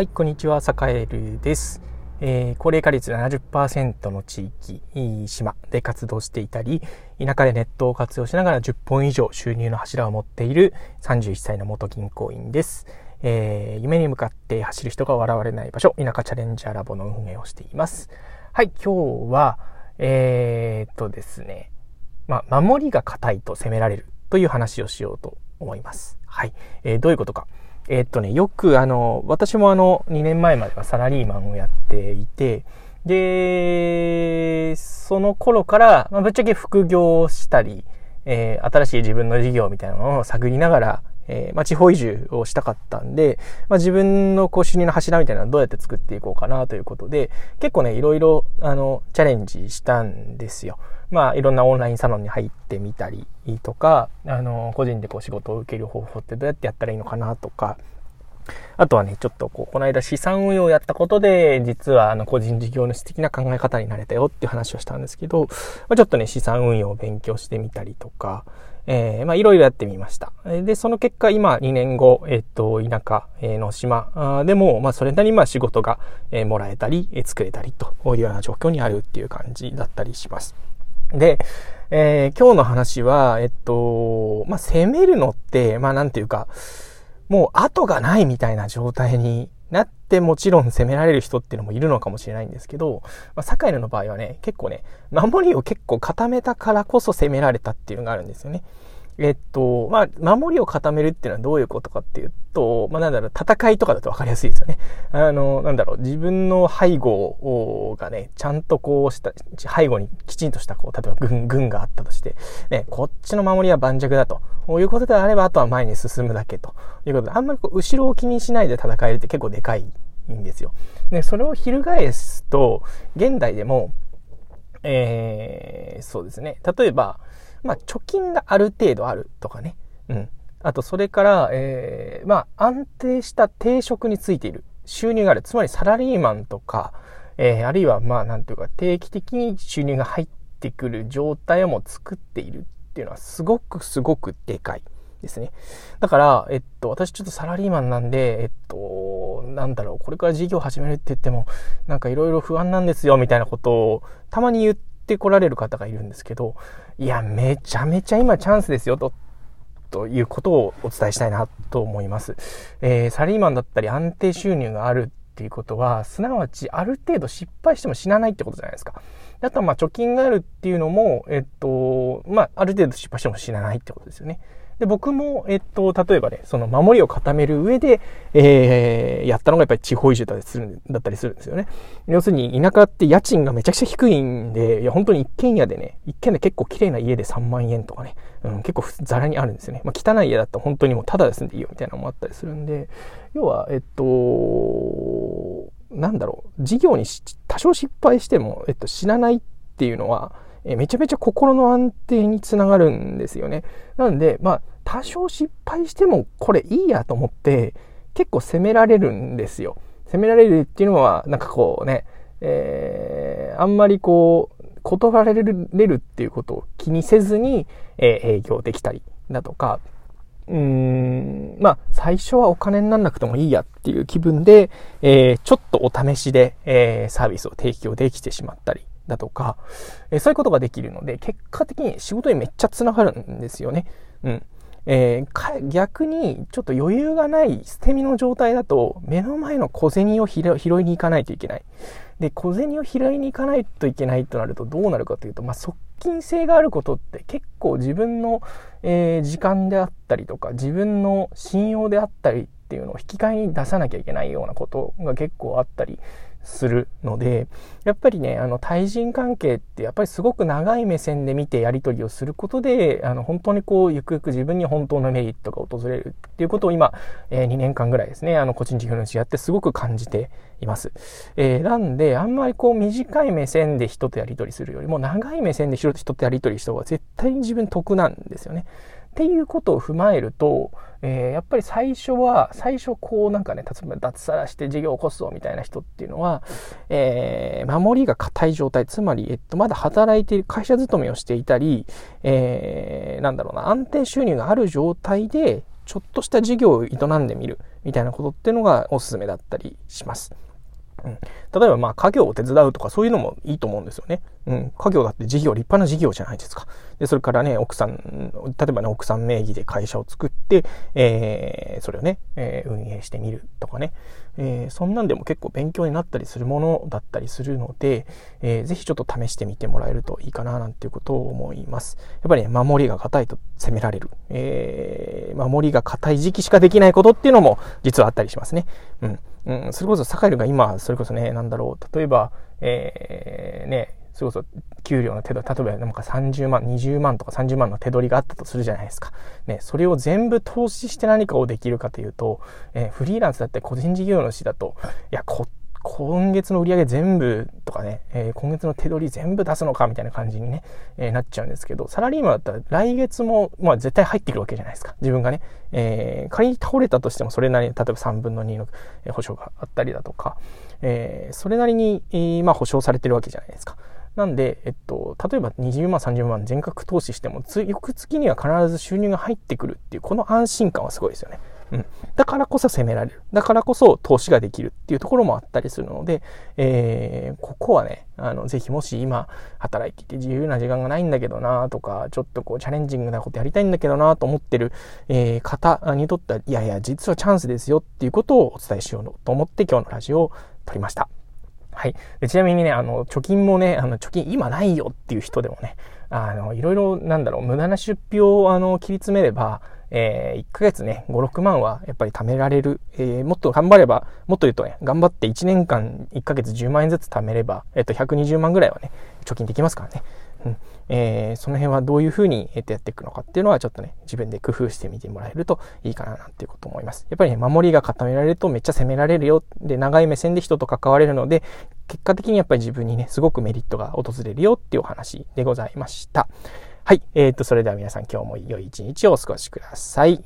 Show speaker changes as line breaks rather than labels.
はい、こんにちは、サカエルです。えー、高齢化率70%の地域、島で活動していたり、田舎でネットを活用しながら10本以上収入の柱を持っている31歳の元銀行員です。えー、夢に向かって走る人が笑われない場所、田舎チャレンジャーラボの運営をしています。はい、今日は、えー、っとですね、まあ、守りが硬いと攻められるという話をしようと思います。はい、えー、どういうことか。えー、っとね、よくあの、私もあの、2年前まではサラリーマンをやっていて、で、その頃から、まあ、ぶっちゃけ副業をしたり、えー、新しい自分の事業みたいなのを探りながら、えー、まあ、地方移住をしたかったんで、まあ、自分のこう収入の柱みたいなのをどうやって作っていこうかなということで、結構ね、いろいろ、あの、チャレンジしたんですよ。まあ、いろんなオンラインサロンに入ってみたりとか、あの、個人でこう仕事を受ける方法ってどうやってやったらいいのかなとか、あとはね、ちょっとこう、この間資産運用をやったことで、実はあの個人事業主的な考え方になれたよっていう話をしたんですけど、まあ、ちょっとね、資産運用を勉強してみたりとか、えー、まあいろいろやってみました。で、その結果今2年後、えっと、田舎の島でも、まあそれなりにまあ仕事がもらえたり、作れたりというような状況にあるっていう感じだったりします。で、えー、今日の話は、えっと、まあ、攻めるのって、まあ、なんていうか、もう後がないみたいな状態になってもちろん攻められる人っていうのもいるのかもしれないんですけど、まあ、坂井の場合はね、結構ね、守りを結構固めたからこそ攻められたっていうのがあるんですよね。えっと、まあ、守りを固めるっていうのはどういうことかっていうと、まあ、なんだろう、戦いとかだと分かりやすいですよね。あの、なんだろう、自分の背後がね、ちゃんとこうした、背後にきちんとした、こう、例えば軍、軍があったとして、ね、こっちの守りは盤石だと。こういうことであれば、あとは前に進むだけということで、あんまりこう、後ろを気にしないで戦えるって結構でかいんですよ。で、それを翻すと、現代でも、えー、そうですね。例えば、まあ、貯金がある程度あるとかね。うん。あと、それから、えー、まあ、安定した定職についている。収入がある。つまり、サラリーマンとか、えー、あるいは、まあ、なんていうか、定期的に収入が入ってくる状態をも作っているっていうのは、すごくすごくでかいですね。だから、えっと、私ちょっとサラリーマンなんで、えっと、なんだろう、これから事業始めるって言っても、なんかいろいろ不安なんですよ、みたいなことを、たまに言っ、って来られる方がいるんですけど、いや、めちゃめちゃ今チャンスですよ、と。ということをお伝えしたいなと思います。えー、サラリーマンだったり安定収入があるっていうことは、すなわちある程度失敗しても死なないってことじゃないですか。あとはまあ貯金があるっていうのも、えっと、まあある程度失敗しても死なないってことですよね。で、僕も、えっと、例えばね、その守りを固める上で、えー、やったのがやっぱり地方移住だったりするんですよね。要するに、田舎って家賃がめちゃくちゃ低いんで、いや、本当に一軒家でね、一軒で結構綺麗な家で3万円とかね、うん、結構ザラにあるんですよね。まあ、汚い家だったら本当にもうタダで住んでいいよみたいなのもあったりするんで、要は、えっと、なんだろう、事業に多少失敗しても、えっと、死なないっていうのは、えめちゃめちゃ心の安定につながるんですよね。なんで、まあ、多少失敗してもこれいいやと思って結構責められるんですよ。責められるっていうのはなんかこうね、えー、あんまりこう断られるれるっていうことを気にせずに、えー、営業できたりだとか、うーん、まあ、最初はお金にならなくてもいいやっていう気分で、えー、ちょっとお試しで、えー、サービスを提供できてしまったりだとか、え、そういうことができるので、結果的に仕事にめっちゃ繋がるんですよね。うん。えー、逆にちょっと余裕がない捨て身の状態だと目の前の小銭を拾いに行かないといけない。で、小銭を拾いに行かないといけないとなるとどうなるかというと、まあ、側近性があることって結構自分の、えー、時間であったりとか自分の信用であったりっていうのを引き換えに出さなきゃいけないようなことが結構あったりするので、やっぱりね、あの、対人関係ってやっぱりすごく長い目線で見てやり取りをすることで、あの、本当にこう、ゆくゆく自分に本当のメリットが訪れるっていうことを今、えー、2年間ぐらいですね、あの、個人事業主やってすごく感じています。えー、なんで、あんまりこう、短い目線で人とやり取りするよりも、長い目線で人とやり取りした方が絶対に自分得なんですよね。っていうことを踏まえると、えー、やっぱり最初は、最初こうなんかね、例えば脱サラして事業を起こすぞみたいな人っていうのは、えー、守りが硬い状態、つまり、えっと、まだ働いている、会社勤めをしていたり、えー、なんだろうな、安定収入がある状態で、ちょっとした事業を営んでみる。みたいなことっていうのがおすすめだったりします。うん、例えばまあ家業を手伝うとかそういうのもいいと思うんですよね。うん、家業だって事業、立派な事業じゃないですか。で、それからね、奥さん、例えばね、奥さん名義で会社を作って、えー、それをね、えー、運営してみるとかね、えー、そんなんでも結構勉強になったりするものだったりするので、えー、ぜひちょっと試してみてもらえるといいかな、なんていうことを思います。やっぱりね、守りが硬いと攻められる。えー、守りが硬い時期しかできないことっていうのも実はあったりしますね。うん。うん、それこそ、サカイルが今、それこそね、なんだろう、例えば、えー、ね、それこそ給料の手取り、例えばなんか30万、20万とか30万の手取りがあったとするじゃないですか。ね、それを全部投資して何かをできるかというと、えー、フリーランスだって個人事業主だと、いや、こ今月の売り上げ全部とかね、えー、今月の手取り全部出すのかみたいな感じにね、えー、なっちゃうんですけど、サラリーマンだったら来月も、まあ絶対入ってくるわけじゃないですか。自分がね、えー、仮に倒れたとしてもそれなりに、例えば3分の2の保証があったりだとか、えー、それなりに、えー、まあ保証されてるわけじゃないですか。なんで、えっと、例えば20万、30万全額投資しても、翌月には必ず収入が入ってくるっていう、この安心感はすごいですよね。うん。だからこそ攻められる。だからこそ投資ができるっていうところもあったりするので、えー、ここはね、あの、ぜひもし今働いていて自由な時間がないんだけどなとか、ちょっとこうチャレンジングなことやりたいんだけどなと思ってる、えー、方にとっては、いやいや、実はチャンスですよっていうことをお伝えしようと思って今日のラジオを撮りました。はい。でちなみにね、あの、貯金もね、あの、貯金今ないよっていう人でもね、あの、いろいろ、なんだろう、無駄な出費を、あの、切り詰めれば、えー、1ヶ月ね、5、6万はやっぱり貯められる。えー、もっと頑張れば、もっと言うとね、頑張って1年間1ヶ月10万円ずつ貯めれば、えっ、と、120万ぐらいはね、貯金できますからね。うん。えー、その辺はどういうふうに、やっていくのかっていうのはちょっとね、自分で工夫してみてもらえるといいかななんていうこと思います。やっぱりね、守りが固められるとめっちゃ攻められるよ。で、長い目線で人と関われるので、結果的にやっぱり自分にね、すごくメリットが訪れるよっていうお話でございました。はい。えー、っと、それでは皆さん今日も良い一日をお過ごしください。